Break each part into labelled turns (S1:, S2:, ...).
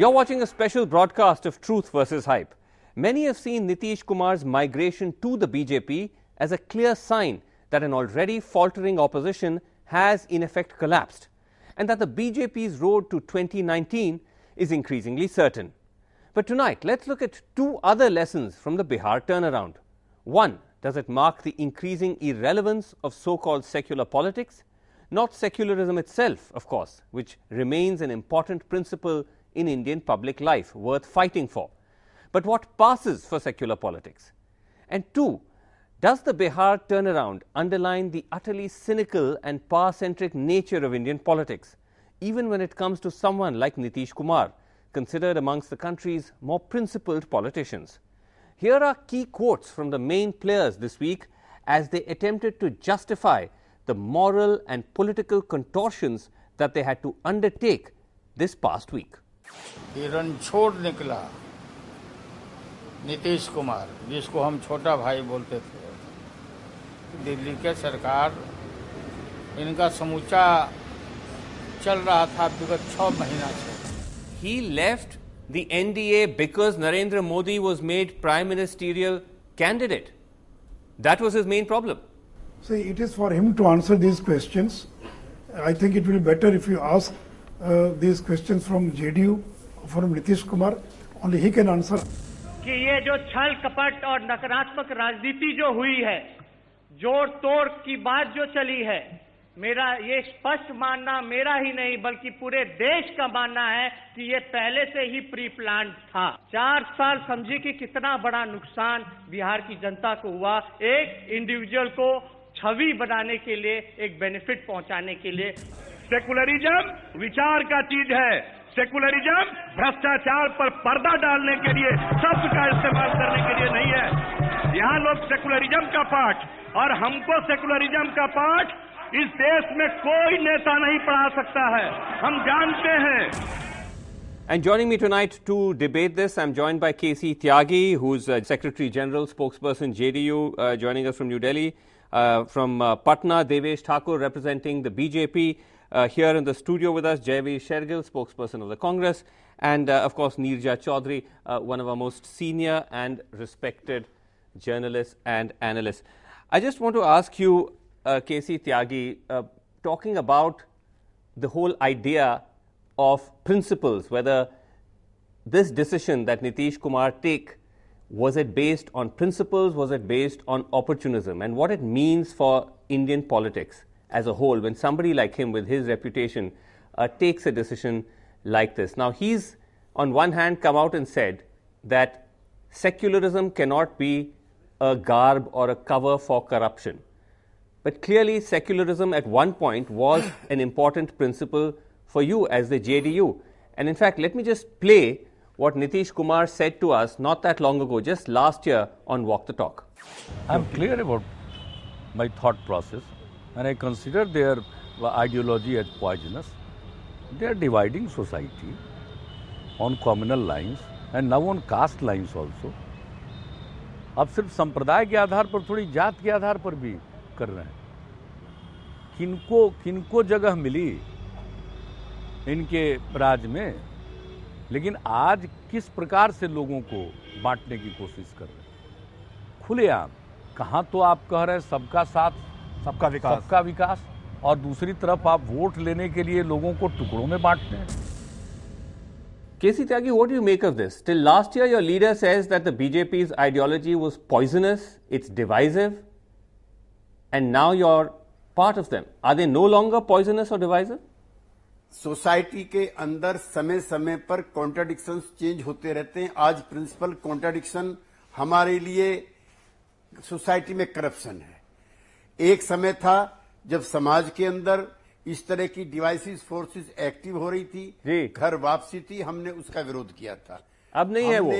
S1: You're watching a special broadcast of Truth versus Hype. Many have seen Nitish Kumar's migration to the BJP as a clear sign that an already faltering opposition has in effect collapsed and that the BJP's road to 2019 is increasingly certain. But tonight, let's look at two other lessons from the Bihar turnaround. One, does it mark the increasing irrelevance of so called secular politics? Not secularism itself, of course, which remains an important principle in Indian public life worth fighting for, but what passes for secular politics. And two, does the Bihar turnaround underline the utterly cynical and power centric nature of Indian politics, even when it comes to someone like Nitish Kumar, considered amongst the country's more principled politicians? Here are key quotes from the main players this week as they attempted to justify the moral and political contortions that they had to undertake this past week.
S2: ये रणछोड़ निकला नीतीश कुमार जिसको हम छोटा भाई बोलते थे। दिल्ली के सरकार इनका समूचा चल रहा था विगत छ महीना से।
S1: He left the NDA because Narendra Modi was made prime ministerial candidate that was is main problem
S3: sir it is for him to answer these question I think it will better if you ask these questions from JDU, from Nitish Kumar. Only he can answer.
S4: कि ये जो छल कपट और नकारात्मक राजनीति जो हुई है जोड़ तोड़ की बात जो चली है मेरा ये स्पष्ट मानना मेरा ही नहीं बल्कि पूरे देश का मानना है कि ये पहले से ही प्री प्लान था चार साल समझिए कि कितना बड़ा नुकसान बिहार की जनता को हुआ एक इंडिविजुअल को छवि बनाने के लिए एक बेनिफिट पहुँचाने के लिए
S5: सेकुलरिज्म विचार का चीज़ है सेकुलरिज्म भ्रष्टाचार पर पर्दा डालने के लिए शब्द का इस्तेमाल करने के लिए नहीं है यहाँ लोग सेकुलरिज्म का पाठ और हमको सेकुलरिज्म का पाठ इस देश में कोई नेता नहीं पढ़ा सकता है हम जानते हैं
S1: And joining me tonight to debate this, I'm joined by KC Tyagi, who's uh, Secretary General, spokesperson JDU, uh, joining us from New Delhi. Uh, from uh, Patna, Devesh Thakur representing the BJP. Uh, here in the studio with us, Jaiveer Shergill, spokesperson of the Congress. And uh, of course, Neerja Chaudhary, uh, one of our most senior and respected journalists and analysts. I just want to ask you, uh, KC Tyagi, uh, talking about the whole idea of principles, whether this decision that Nitish Kumar take was it based on principles, was it based on opportunism, and what it means for Indian politics as a whole when somebody like him with his reputation uh, takes a decision like this. Now, he's on one hand come out and said that secularism cannot be a garb or a cover for corruption. But clearly, secularism at one point was an important principle for you as the JDU. And in fact, let me just play what Nitish Kumar said to us not that long ago, just last year on Walk the Talk.
S6: I'm clear about my thought process and I consider their ideology as poisonous. They are dividing society on communal lines and now on caste lines also. अब सिर्फ़ संप्रदाय के आधार पर, थोड़ी जात के आधार पर भी कर रहे हैं किनको किनको जगह मिली इनके राज में, लेकिन आज किस प्रकार से लोगों को बांटने की कोशिश कर रहे हैं खुलेआम, कहाँ तो आप कह रहे हैं सबका साथ
S7: सबका विकास।
S6: सबका विकास। और दूसरी तरफ़ आप वोट लेने के लिए लोगों को टुकड़ों में बांटते हैं।
S1: K C Tyagi what you make of this till last year your leader says that the BJP ideology was poisonous it's divisive and now you're part of them are they no longer poisonous और divisive
S8: society के अंदर समय समय पर contradiction change होते रहते हैं। आज प्रिंसिपल कॉन्ट्राडिक्शन हमारे लिए सोसाइटी में करप्शन है। एक समय था जब समाज के अंदर इस तरह की डिवाइसिस फोर्सेस एक्टिव हो रही थी। घर वापसी थी हमने उसका विरोध किया था।
S1: अब नहीं है वो।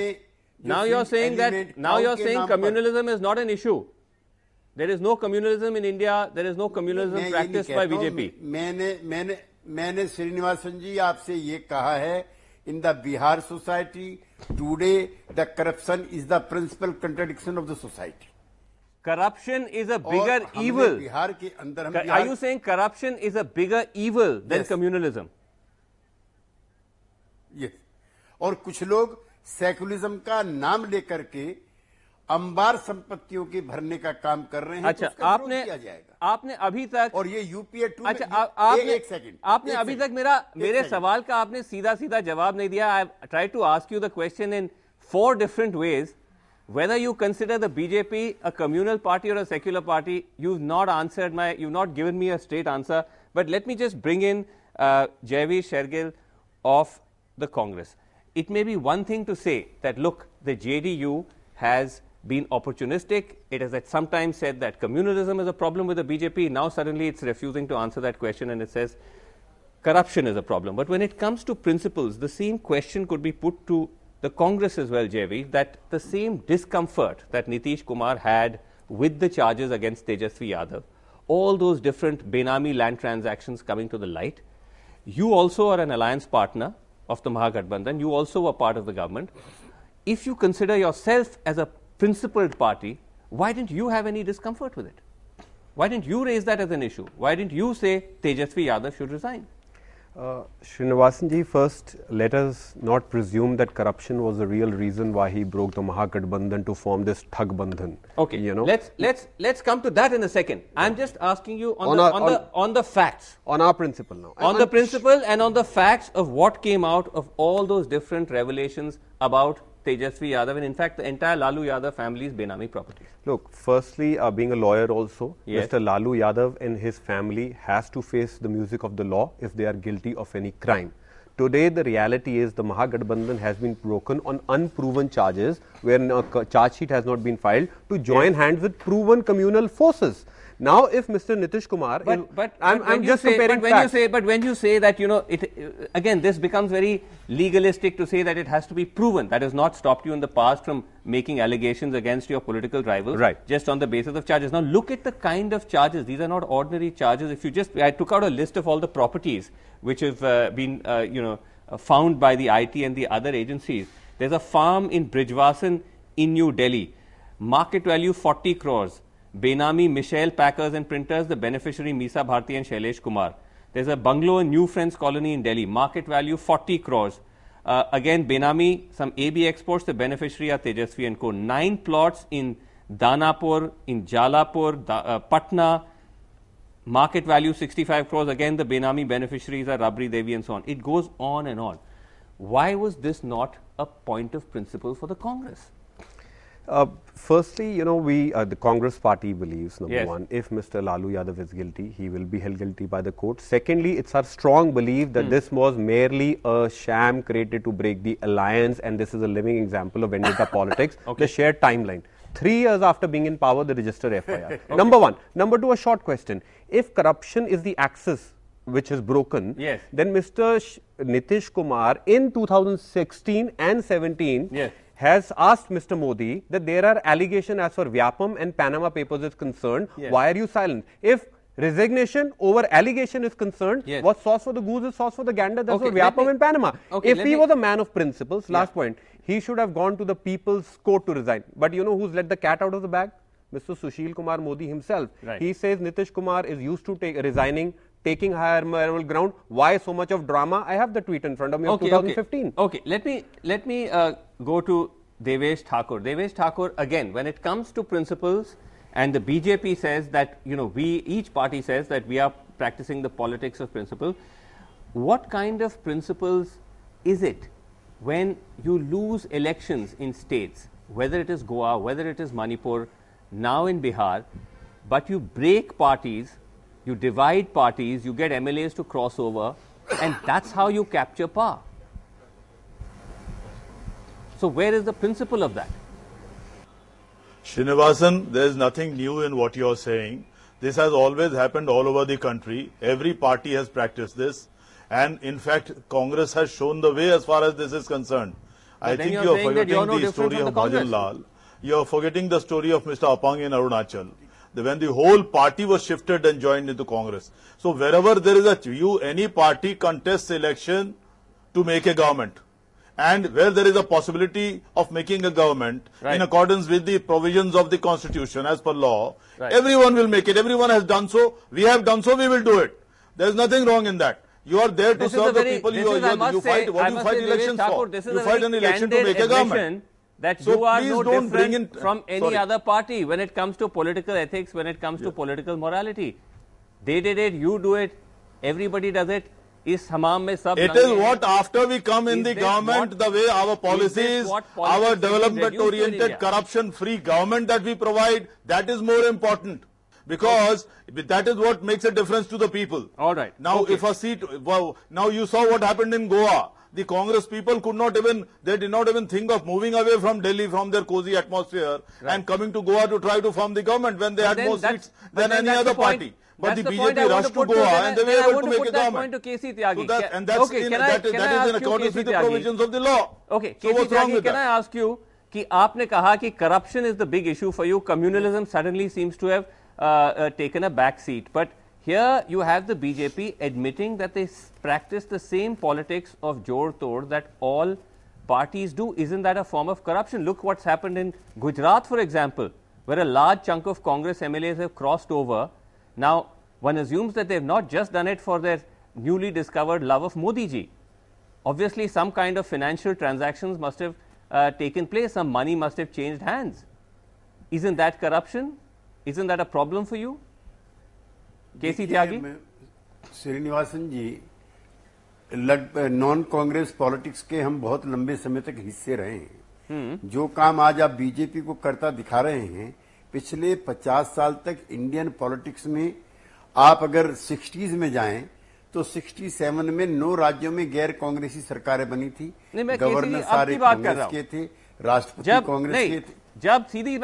S1: Now you
S8: are
S1: saying that now you
S8: are
S1: saying communalism is not an issue there is no communalism in India there is no communalism practice by BJP
S8: मैंने मैंने मैंने श्रीनिवासन जी आपसे ये कहा है in the Bihar society today the corruption is the principal contradiction of the society
S1: corruption is a
S8: और
S1: bigger
S8: हमने
S1: evil.
S8: Bihar के अंदर हम
S1: are
S8: Bihar-
S1: you saying corruption is a bigger evil than
S8: Yes.
S1: communalism?
S8: Yes. और कुछ लोग secularism का नाम लेकर के अंबार संपत्तियों के भरने का काम कर रहे हैं
S1: अच्छा
S8: तो
S1: आपने
S8: किया जाएगा।
S1: आपने अभी तक
S8: और ये यूपीए टू
S1: अच्छा
S8: में,
S1: आ, आपने
S8: एक सेकंड
S1: आपने एक अभी तक मेरा मेरे सवाल का आपने सीधा सीधा जवाब नहीं दिया। I try to ask you the question in four different ways whether you consider the BJP a communal party or a secular party, you've not answered my, you've not given me a straight answer. But let me just bring in uh, Jaiveer Shergill of the Congress. It may be one thing to say that, look, the JDU has been opportunistic. It has at some time said that communalism is a problem with the BJP. Now suddenly it's refusing to answer that question and it says corruption is a problem. But when it comes to principles, the same question could be put to the Congress as well, JV, that the same discomfort that Nitish Kumar had with the charges against Tejasvi Yadav, all those different Benami land transactions coming to the light, you also are an alliance partner of the Mahagathbandhan, you also were part of the government. If you consider yourself as a principled party, why didn't you have any discomfort with it? Why didn't you raise that as an issue? Why didn't you say Tejasvi Yadav should resign?
S7: Uh, Srinivasan ji, first let us not presume that corruption was the real reason why he broke the Mahagathbandhan to form this Thug Bandhan.
S1: Okay,
S7: you know,
S1: let's let's let's come to that in a second. I'm just asking you on,
S7: On
S1: the,
S7: our-
S1: on,
S7: on-
S1: the on the facts,
S7: on our principle now.
S1: on the principle and on the facts of what came out of all those different revelations about Tejasvi Yadav and in fact the entire Lalu Yadav family's Benami properties.
S7: Look, firstly, uh, being a lawyer also,
S1: Yes.
S7: Mr. Lalu Yadav and his family has to face the music of the law if they are guilty of any crime. Today, the reality is the Mahagathbandhan has been broken on unproven charges where a charge sheet has not been filed to join hands with proven communal forces. Now, if Mr. Nitish Kumar,
S1: But
S7: is-
S1: but,
S7: I'm, I'm just
S1: say,
S7: comparing
S1: but when
S7: facts.
S1: you say but when you say that you know it again this becomes very legalistic to say that it has to be proven. That has not stopped you in the past from making allegations against your political rivals
S7: Right.
S1: just on the basis of charges. Now look at the kind of charges. These are not ordinary charges. If you just I took out a list of all the properties which have uh, been uh, you know uh, found by the IT and the other agencies. There's a farm in Bijwasan in New Delhi. Market value 40 crores. Benami Mishail Packers and Printers, the beneficiary Misa Bharti and Shailesh Kumar. There's a bungalow in New Friends Colony in Delhi. Market value 40 crores. Uh, again, Benami, some AB exports, the beneficiary are Tejasvi and Co. Nine plots in Danapur, in Jalapur, da, uh, Patna, market value 65 crores. Again, the Benami beneficiaries are Rabri Devi and so on. It goes on and on. Why was this not a point of principle for the Congress?
S7: Uh, firstly, you know, we, uh, the Congress party believes, number
S1: Yes.
S7: one, if Mr. Lalu Yadav is guilty, he will be held guilty by the court. Secondly, it's our strong belief that this was merely a sham created to break the alliance, and this is a living example of vendetta politics, the shared timeline. Three years after being in power, they register FIR. Number one. Number two, a short question. If corruption is the axis which is broken,
S1: Yes.
S7: then Mr. Sh- Nitish Kumar in 2016 and 17
S1: Yes.
S7: Has asked Mr. Modi that there are allegations as far Vyapam and Panama Papers is concerned.
S1: Yes.
S7: Why are you silent? If resignation over allegation is concerned,
S1: Yes.
S7: what's sauce for the goose is sauce for the gander. That's
S1: Okay,
S7: Vyapam
S1: me-
S7: and Panama.
S1: Okay,
S7: if he
S1: me-
S7: was a man of principles, last point, he should have gone to the people's court to resign. But you know who's let the cat out of the bag? Mr. Sushil Kumar Modi himself.
S1: Right.
S7: He says Nitish Kumar is used to take, resigning, taking higher moral ground. Why so much of drama? I have the tweet in front of me of 2015.
S1: Okay. okay, let me let me uh, go to Devesh Thakur. Devesh Thakur again, when it comes to principles, and the BJP says that you know we each party says that we are practicing the politics of principle. What kind of principles is it when you lose elections in states, whether it is Goa, whether it is Manipur, now in Bihar, but you break parties, you divide parties, you get MLAs to cross over, and that's how you capture power. So, where is the principle of that?
S9: Srinivasan, there is nothing new in what you are saying. This has always happened all over the country. Every party has practiced this. And in fact, Congress has shown the way as far as this is concerned. I think you are forgetting
S1: no
S9: the story of Bhajan Lal. You are forgetting the story of Mr. Apang in Arunachal. The- When the whole party was shifted and joined into Congress. So wherever there is a you any party contests election to make a government. And where there is a possibility of making a government
S1: Right.
S9: in accordance with the provisions of the constitution as per law,
S1: Right.
S9: everyone will make it. Everyone has done so. We have done so. We will do it. There is nothing wrong in that. You are there to
S1: This is a
S9: serve the
S1: very-
S9: people. You,
S1: is,
S9: you, you fight. What
S1: I
S9: do you fight
S1: say,
S9: elections
S1: Thakur,
S9: for? You fight an election to make a government
S1: that
S9: so
S1: you are no different
S9: in,
S1: from any
S9: sorry.
S1: other party when it comes to political ethics, when it comes yes. to political morality. They did it, you do it, everybody does it. Is hamam mein sab
S9: it is what after we come in the government,
S1: what,
S9: the way our policies,
S1: policies
S9: our development-oriented, corruption-free government that we provide, that is more important because okay. that is what makes a difference to the people.
S1: All right.
S9: Now,
S1: okay.
S9: if a seat, well, now you saw what happened in Goa The Congress people could not even, they did not even think of moving away from Delhi from their cozy atmosphere and coming to Goa to try to form the government when they
S1: But
S9: had
S1: then
S9: more
S1: that's-
S9: seats
S1: but
S9: than
S1: then
S9: any
S1: that's
S9: other
S1: the point-
S9: party. But the
S1: that's point I
S9: BJP
S1: want
S9: rushed
S1: to
S9: to
S1: put
S9: Goa
S1: then I-
S9: and they were
S1: then I
S9: able
S1: want
S9: to
S1: to
S9: make
S1: put
S9: a
S1: that
S9: government.
S1: point to KC Tyagi.
S9: So that,
S1: Ca-
S9: and that's
S1: okay,
S9: in,
S1: can I-
S9: that is,
S1: can
S9: that
S1: I
S9: is in
S1: ask you,
S9: accordance
S1: KC
S9: with the
S1: Tyagi?
S9: provisions of the law.
S1: Okay,
S9: So
S1: KC
S9: what's wrong
S1: Tyagi,
S9: with
S1: can
S9: that?
S1: I ask you कि आपने कहा कि corruption is the big issue for you. Communalism suddenly seems to have uh, uh, taken a back seat. But here you have the BJP admitting that they practice the same politics of jor tor that all parties do. Isn't that a form of corruption? Look what's happened in Gujarat, for example, where a large chunk of Congress MLAs have crossed over. Now, one assumes that they've not just done it for their newly discovered love of Modi ji. Obviously, some kind of financial transactions must have uh, taken place, some money must have changed hands. Isn't that corruption? Isn't that a problem for you? KC Tyagi?
S8: मैं- श्रीनिवासन जी लग non Congress politics के हम बहुत लंबे समय तक हिस्से रहे हैं। जो काम आज आप बीजेपी को करता दिखा रहे हैं पिछले 50 साल तक इंडियन पॉलिटिक्स में आप अगर 60s में जाएँ तो 67 में नौ राज्यों में गैर कांग्रेसी सरकारें बनी थी। गवर्नर सारे कांग्रेस के थे राष्ट्रपति कांग्रेस के थे।
S1: जब सीधी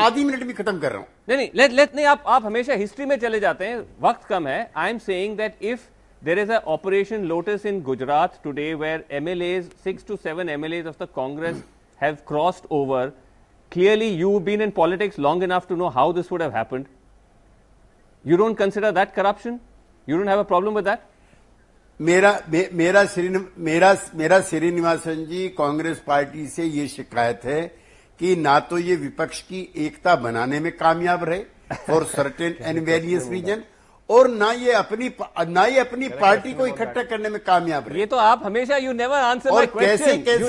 S8: आधी मिनट भी खत्म कर रहा हूँ।
S1: नहीं नहीं लेट लेट नहीं आप आप हमेशा हिस्ट्री में चले जाते हैं वक्त कम है। I am saying that if there is operation lotus in Gujarat today where MLAs six two seven MLAs of the Congress have crossed over clearly you been in politics long enough to know how this would have happened you don't consider that corruption you don't have a problem with that
S8: मेरा मे, मेरा श्री मेरा मेरा Srinivasan ji Congress party से ये शिकायत है कि ना तो ये विपक्ष की एकता बनाने में कामयाब रहे for certain and various reason और ना ये अपनी ना ये अपनी पार्टी को इकट्ठा करने में कामयाब रहे।
S1: ये तो आप हमेशा
S8: यू
S1: नेवर आंसर
S8: कैसे- कैसे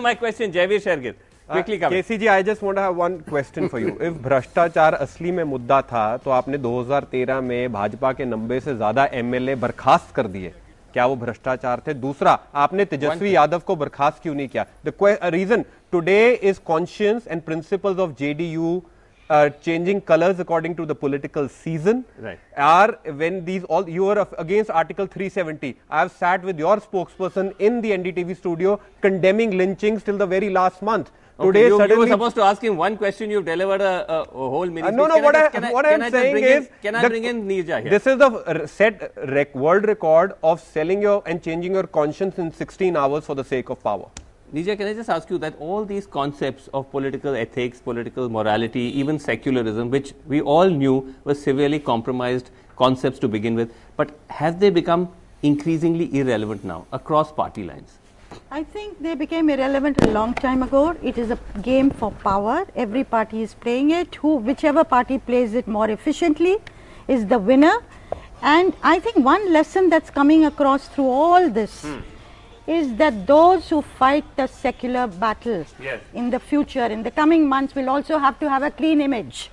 S1: my question Jaiveer Shergill. come
S7: KC I just want have one question for you if भ्रष्टाचार असली में मुद्दा था तो आपने 2013 में भाजपा के 90 से ज़्यादा एमएलए बर्खास्त कर दिए। क्या वो भ्रष्टाचार थे? दूसरा आपने तेजस्वी यादव को बर्खास्त क्यों नहीं किया? The reason today is conscious and principle of JDU changing colours according to the political season are when these all you are against article three seventy I have sat with your spokesperson in the NDTV studio condemning lynching till the very last month
S1: Okay,
S7: today
S1: you, you were supposed to ask him one question. You've delivered a, a, whole mini.
S7: Uh, no, no.
S1: Can
S7: What
S1: I,
S7: I,
S1: just- can I,
S7: what
S1: I
S7: saying is,
S1: in, can I bring in Neerja here?
S7: This is the set rec- world record of selling your and changing your conscience in 16 hours for the sake of power.
S1: Neerja, can I just ask you that all these concepts of political ethics, political morality, even secularism, which we all knew were severely compromised concepts to begin with, but have they become increasingly irrelevant now across party lines?
S10: I think they became irrelevant a long time ago. It is a game for power. Every party is playing it. Who, whichever party plays it more efficiently, is the winner. And I think one lesson that's coming across through all this hmm. Is that those who fight the secular battle
S1: Yes.
S10: in the future, in the coming months, will also have to have a clean image.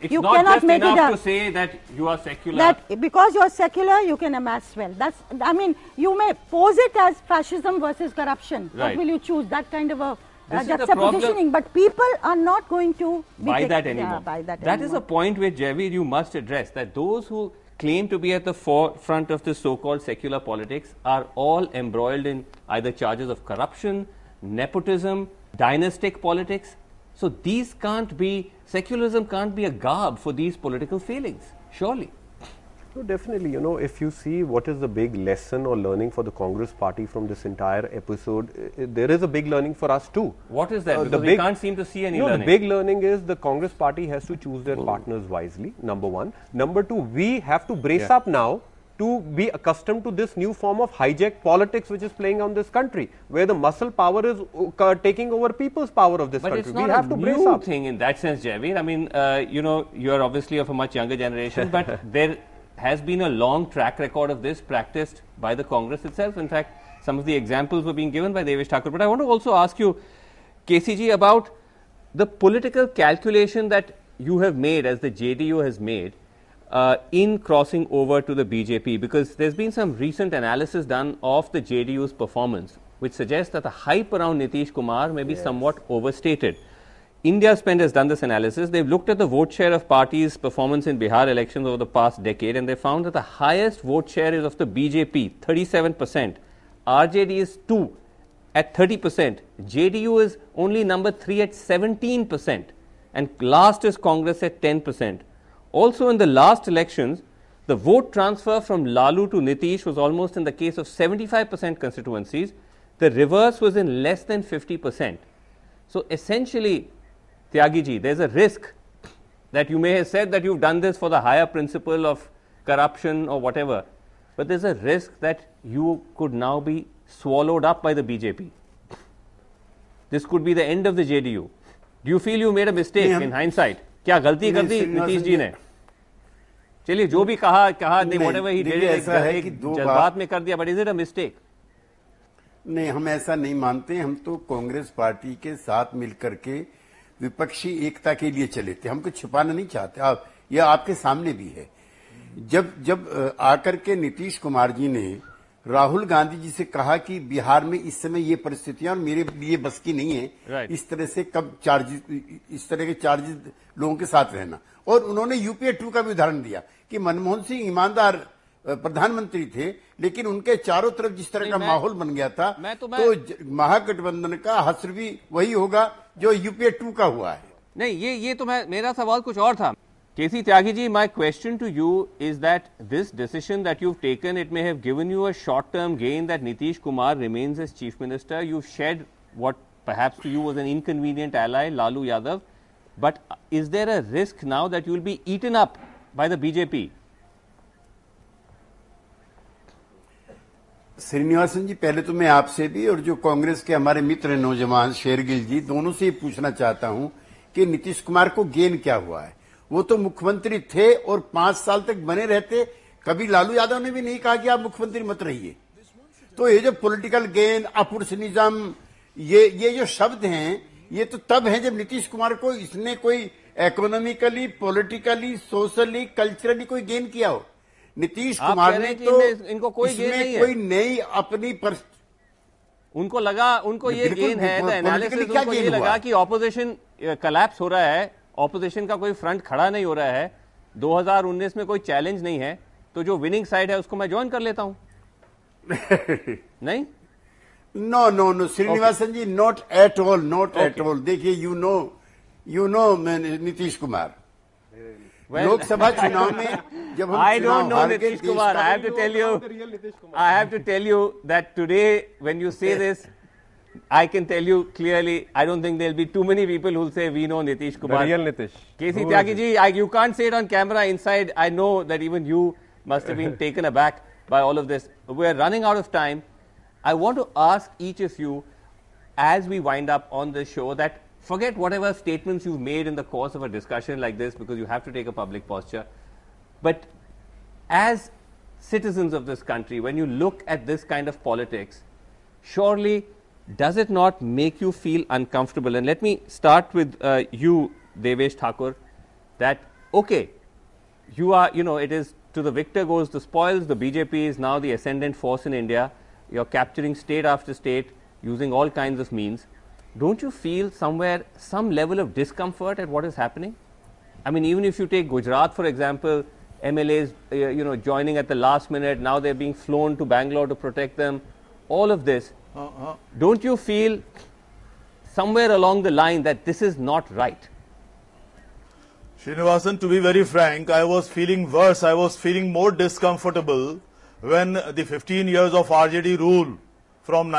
S1: It's
S10: You
S1: not
S10: cannot
S1: just
S10: make it
S1: enough
S10: a-
S1: to say that you are secular.
S10: that because you're secular, you can amass wealth. That's, I mean, you may pose it as fascism versus corruption.
S1: Right.
S10: What will you choose? That kind of a uh, juxtapositioning. But people are not going to
S1: buy that
S10: yeah,
S1: anymore.
S10: buy that
S1: That is
S10: anymore.
S1: a point which Javid you must address that those who claim to be at the forefront of the so-called secular politics are all embroiled in either charges of corruption, nepotism, dynastic politics. So these can't be secularism can't be a garb for these political failings. Surely.
S7: So definitely, you know, if you see what is the big lesson or learning for the Congress party from this entire episode, i- i- there is a big learning for us too.
S1: What is that?
S7: Uh,
S1: Because we can't seem to see any
S7: no,
S1: learning.
S7: the big learning is the Congress party has to choose their partners wisely. Number one. Number two, we have to brace
S1: Yeah.
S7: up now to be accustomed to this new form of hijacked politics which is playing on this country, where the muscle power is uh, taking over people's power of this
S1: But
S7: country.
S1: it's not
S7: we have
S1: a
S7: to brace
S1: new
S7: up.
S1: thing in that sense, Javid. I mean, uh, you know, you are obviously of a much younger generation, but there has been a long track record of this practiced by the Congress itself. In fact, some of the examples were being given by Devesh Thakur. But I want to also ask you, KCG, about the political calculation that you have made, as the JDU has made, uh, in crossing over to the BJP, because there's been some recent analysis done of the JDU's performance, which suggests that the hype around Nitish Kumar may be somewhat overstated. India Spend has done this analysis. They've looked at the vote share of parties' performance in Bihar elections over the past decade, and they found that the highest vote share is of the BJP, 37%. RJD is 2 at 30%. JDU is only number 3 at 17%. And last is Congress at 10%. Also, in the last elections, the vote transfer from Lalu to Nitish was almost in the case of 75% constituencies. The reverse was in less than 50%. So, essentially, Tyagiji, there's a risk that you may have said that you've done this for the higher principle of corruption or whatever, but there's a risk that you could now be swallowed up by the BJP. This could be the end of the JDU. Do you feel you made a mistake in hindsight? क्या गलती कर दी नीतीश जी ने चलिए जो भी कहा कहा नहीं whatever he did
S8: ऐसा है कि दो
S1: जज्बात
S8: बात-
S1: में कर दिया but is it a mistake
S8: नहीं हम ऐसा नहीं मानते हम तो कांग्रेस पार्टी के साथ मिलकर के विपक्षी एकता के लिए चले थे। हम कुछ छिपाना नहीं चाहते। आप यह आपके सामने भी है। जब जब आकर के नीतीश कुमार जी ने राहुल गांधी जी से कहा कि बिहार में इस समय ये परिस्थितियाँ और मेरे लिए बस की नहीं है
S1: Right.
S8: इस तरह से कब चार्जेस इस तरह के चार्जेस लोगों के साथ रहना। और उन्होंने यूपीए टू का भी उदाहरण दिया कि मनमोहन सिंह ईमानदार प्रधानमंत्री थे लेकिन उनके चारों तरफ़ जिस तरह का माहौल बन गया था
S1: मैं तो मैं-
S8: तो महागठबंधन का हसर भी वही होगा। जो यूपीए टू का हुआ है।
S1: नहीं, ये ये तो मैं, मेरा सवाल कुछ और था। KC Tyagi ji my question to you is that this decision that you taken it may have given you a short term gain that Nitish Kumar remains as chief minister you shed what perhaps to you was an inconvenient ally, lalu yadav. But is there a risk now that you will be eaten up by the bjp
S8: Srinivasan ji, पहले तो मैं आपसे भी और जो कांग्रेस के हमारे मित्र हैं, नौजवान शेरगिल जी, दोनों से ये पूछना चाहता हूँ कि नीतीश कुमार को गेन क्या हुआ है? वो तो मुख्यमंत्री थे और पाँच साल तक बने रहते। कभी लालू यादव ने भी नहीं कहा कि आप मुख्यमंत्री मत रहिए। तो ये जो पॉलिटिकल गेन अपुरसनिज्म, ये ये जो शब्द हैं, ये तो तब हैं जब नीतीश कुमार को इसने कोई इकोनॉमिकली पॉलिटिकली सोशली कल्चरली कोई गेन किया हो। नीतीश कुमार ने तो
S1: इनको कोई गेन नहीं है।
S8: कोई नई अपनी पर,
S1: उनको लगा उनको ये गेन है द एनालिसिस
S8: क्या
S1: उनको ये लगा कि ऑपोजिशन कलैप्स हो रहा है ऑपोजिशन का कोई फ्रंट खड़ा नहीं हो रहा है 2019 में कोई चैलेंज नहीं है तो जो विनिंग साइड है उसको मैं ज्वाइन कर लेता हूँ। नहीं?
S8: No no no Srinivasan ji not at all not at all देखिए you know you know Nitish Kumar.
S1: Well-
S8: Lok Sabha चुनाव में जब हम
S1: I
S8: चुनाव
S1: don't know
S8: हार के
S1: Nitish
S8: देश
S1: Kumar.
S8: का-
S1: I have to tell you, I have to tell you that today, when you say this, I can tell you clearly, I don't think there'll be too many people who'll say we know Nitish Kumar.
S7: The real Nitish.
S1: KC
S7: Who is
S1: Tyagi
S7: it?
S1: ji, I, you can't say it on camera inside. I know that even you must have been taken aback by all of this. We're running out of time. I want to ask each of you, as we wind up on this show, that forget whatever statements you've made in the course of a discussion like this because you have to take a public posture. But as citizens of this country, when you look at this kind of politics, surely does it not make you feel uncomfortable? And let me start with uh, you, Devesh Thakur, that okay, you are, you know, it is to the victor goes the spoils. The BJP is now the ascendant force in India. You're capturing state after state using all kinds of means. Don't you feel somewhere some level of discomfort at what is happening? I mean, even if you take Gujarat, for example, MLAs, uh, you know, joining at the last minute, now they're being flown to Bangalore to protect them. All of this, don't you feel somewhere along the line that this is not right?
S9: Srinivasan, to be very frank, I was feeling worse. I was feeling more discomfortable when the 15 years of RJD rule from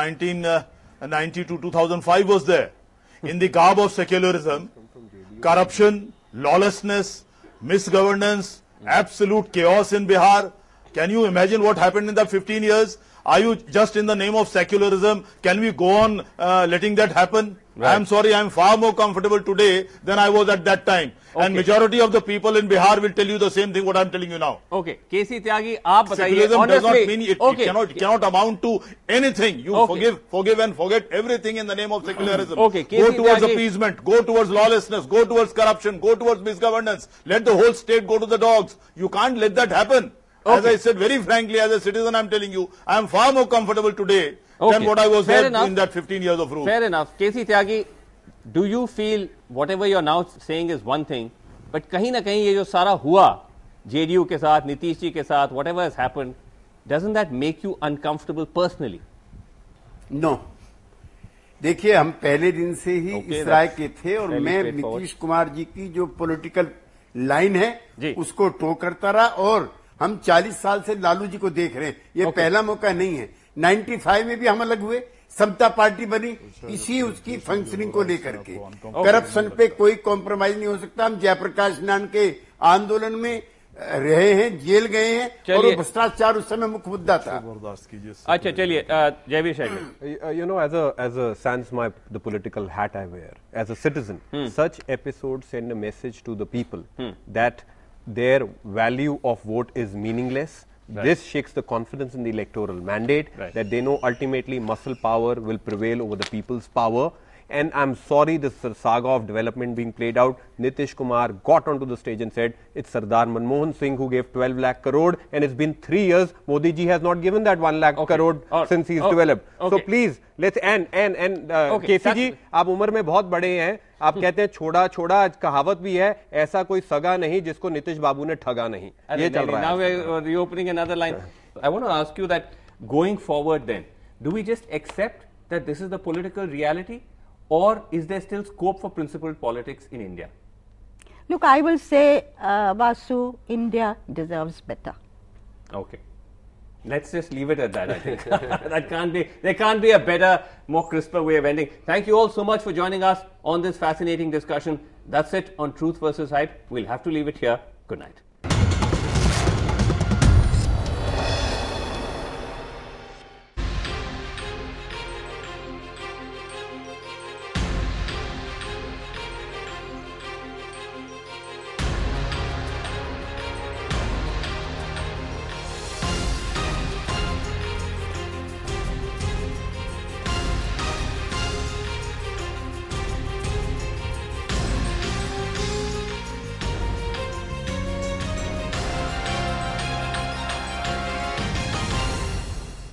S9: 1990 to 2005 was there. In the garb of secularism, corruption, lawlessness, misgovernance, absolute chaos in Bihar. Can you imagine what happened in that 15 years? Are you just in the name of secularism? Can we go on uh, letting that happen? I am sorry, I am far more comfortable today than I was at that time
S1: okay.
S9: and majority of the people in Bihar will tell you the same thing what I'm telling you now.
S1: Okay, KC Tyagi, aap
S9: Secularism does not mean it,
S1: okay.
S9: it cannot, cannot amount to anything. You
S1: okay.
S9: forgive, forgive and forget everything in the name of secularism.
S1: Okay,
S9: Go towards
S1: Tyagi.
S9: appeasement, go towards lawlessness, go towards corruption, go towards misgovernance. Let the whole state go to the dogs. You can't let that happen.
S1: Okay.
S9: As I said very frankly, as a citizen, I'm telling you, I'm far more comfortable today
S1: okay.
S9: than what I was
S1: Fair enough.
S9: in that 15 years of rule.
S1: Fair enough. KC Tyagi, do you feel whatever you're now saying is one thing, but कहीं ना कहीं ये जो सारा हुआ JDU के साथ नीतीश जी के साथ whatever has happened, doesn't that make you uncomfortable personally?
S8: No देखिए हम पहले दिन से ही
S1: Okay,
S8: इस राय के थे और मैं नीतीश कुमार जी की जो पॉलिटिकल लाइन है उसको टो करता रहा और हम 40 साल से लालू जी को देख रहे हैं ये
S1: Okay.
S8: पहला मौका नहीं है 95 में भी हम अलग हुए समता पार्टी बनी इसी उसकी फंक्शनिंग को लेकर के। करप्शन पे कोई कॉम्प्रोमाइज नहीं हो सकता। हम जयप्रकाश नारायण के आंदोलन में रहे हैं जेल गए हैं और भ्रष्टाचार उस समय मुख्य मुद्दा था।
S1: अच्छा, अच्छा चलिए
S7: Jaiveer you know as as a sans my the political hat I wear as a citizen such episode send a message to the people that their value of vote is meaningless is meaningless. This shakes the confidence in the electoral mandate
S1: Right.
S7: that they know ultimately muscle power will prevail over the people's power. And I'm sorry, this saga of development being played out. Nitish Kumar got onto the stage and said it's Sardar Manmohan Singh who gave 12 lakh crore, and it's been three years. Modi ji has not given that 1 lakh
S1: Okay.
S7: crore
S1: Or-
S7: since he's
S1: oh,
S7: developed. So
S1: okay.
S7: please let's and and and uh,
S1: Okay,
S7: KC
S1: that's-
S7: जी आप उम्र में बहुत बड़े हैं आप कहते हैं छोड़ा छोड़ा आज कहावत भी है ऐसा कोई सगा नहीं जिसको नीतीश बाबू ने ठगा नहीं। ये चल रहा है।
S1: Reopening another line I want ask you that going forward then do we just accept that this is the political reality और is there still scope for principle politics in India
S10: look I will say Vasu India deserves better
S1: okay Let's just leave it at that. I think that can't be. There can't be a better, more crisper way of ending. Thank you all so much for joining us on this fascinating discussion. That's it on Truth versus Hype. We'll have to leave it here. Good night.